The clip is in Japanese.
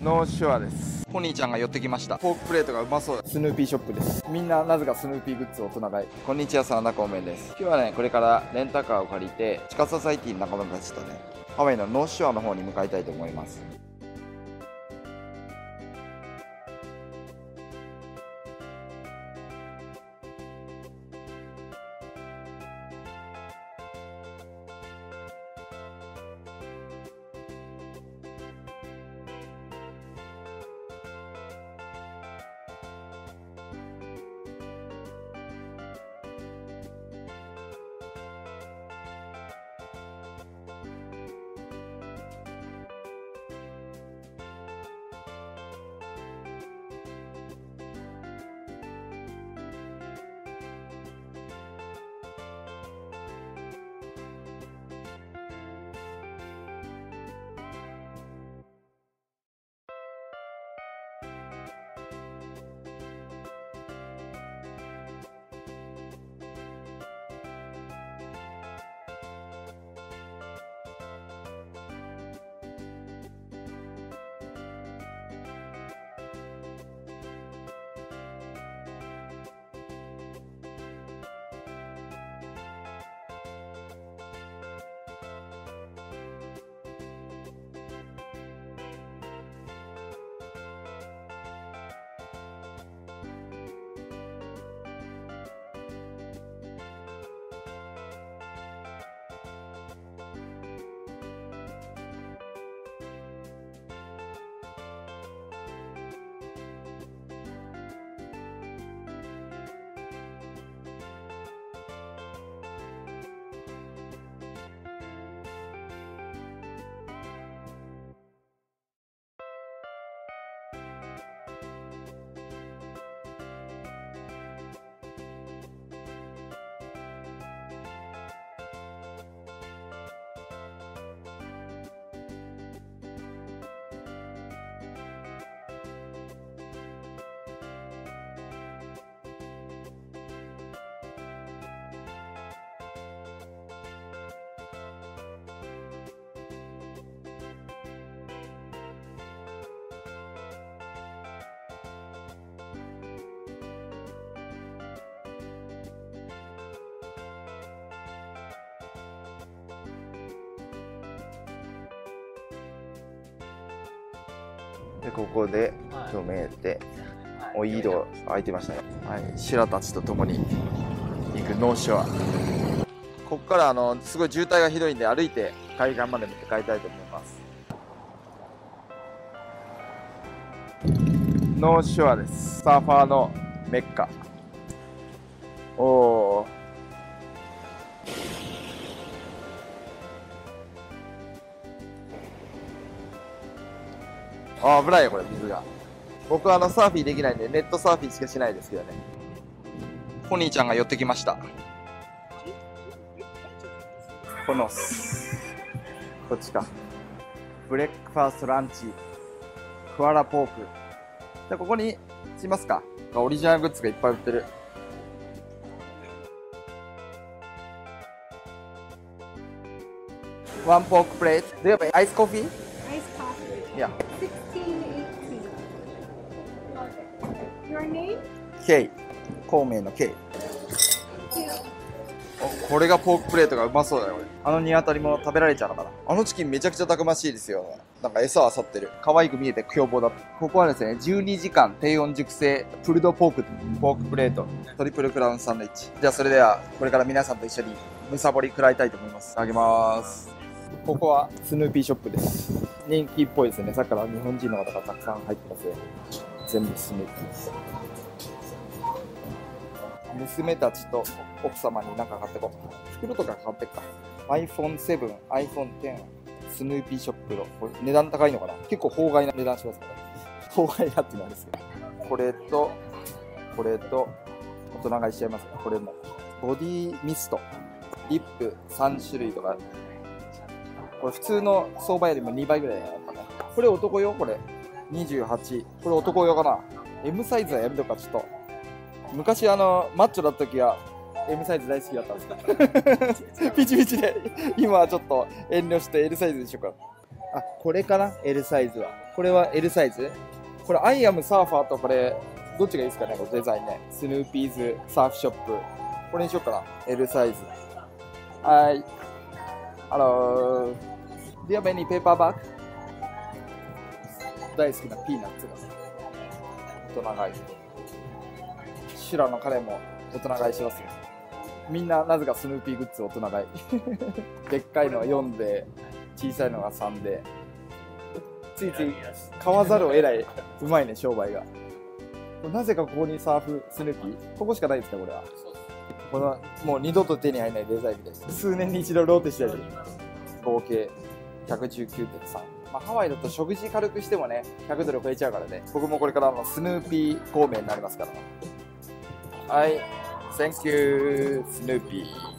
ノースショアです。ポニーちゃんが寄ってきました。ポークプレートがうまそう。だスヌーピーショップです。みんななぜかスヌーピーグッズを大人買い。こんにちは真田孔明です。今日はねこれからレンタカーを借りて地下ソサエティの仲間たちとねハワイのノースショアの方に向かいたいと思いますでここで止めて、おい。い色空いてましたねはい。修羅たちと共に行くノースショアここからあのすごい渋滞がひどいんで歩いて海岸まで向かいたいと思います。ノーショアです。サーファーのメッカ。おおあ危ないよこれ水が。僕はあのサーフィンできないんでネットサーフィンしかしないですけどね。ポニーちゃんが寄ってきました。このこっちか。ブレックファーストランチ。クアラポーク。じゃここにしますか。オリジナルグッズがいっぱい売ってる。One pork plate。Do you have ice coffee? Yeah. Name? K 孔明の K おこれがポークプレートがうまそうだよ。あのニワトリも食べられちゃうのかな。あのチキンめちゃくちゃたくましいですよ。なんか餌を漁ってる。可愛く見えて凶暴だ。ここはですね12時間低温熟成プルドポークポークプレート。トリプルクラウンサンドイッチ。じゃあそれではこれから皆さんと一緒にむさぼり食らいたいと思います。いただきます。ここはスヌーピーショップです。人気っぽいですね。さっきから日本人の方がたくさん入ってますよ全部スヌーピーです娘たちと奥様に何か買ってこう。袋とか買ってっか。iPhone7、iPhone10 スヌーピーショップのこれ値段高いのかな？結構法外な値段しますから。法外なってなんですけど。これとこれと大人買いしちゃいますね。これも。ボディミスト。リップ3種類とか。これ普通の相場よりも2倍ぐらいやっぱね。これ男用？これ。28。これ男用かな ?M サイズはやめとか、ちょっと。昔あの、マッチョだった時は、M サイズ大好きだったんですけど。ピチピチで。今はちょっと遠慮して L サイズにしようか。あ、これかな ?L サイズは。これは L サイズ？これ、 I am surfer とこれ、どっちがいいですかね？このデザインね。スヌーピーズサーフショップ。これにしようかな。L サイズ。はい。Hello. Do you have any paper bag? 大好きなピーナッツが。大人買い。修羅の彼も大人買いしますよ。みんななぜかスヌーピーグッズ大人買い。でっかいのは4で、小さいのが3で。ついつい買わざるを得ない。うまいね、商売が。なぜかここにサーフスヌーピーここしかないですか、これは。この、もう二度と手に入らないデザインです。数年に一度ローテしてる。合計119.3。まあ、ハワイだと食事軽くしてもね、100ドル超えちゃうからね。僕もこれからあのスヌーピー孔明になりますから。はい。Thank you, スヌーピー。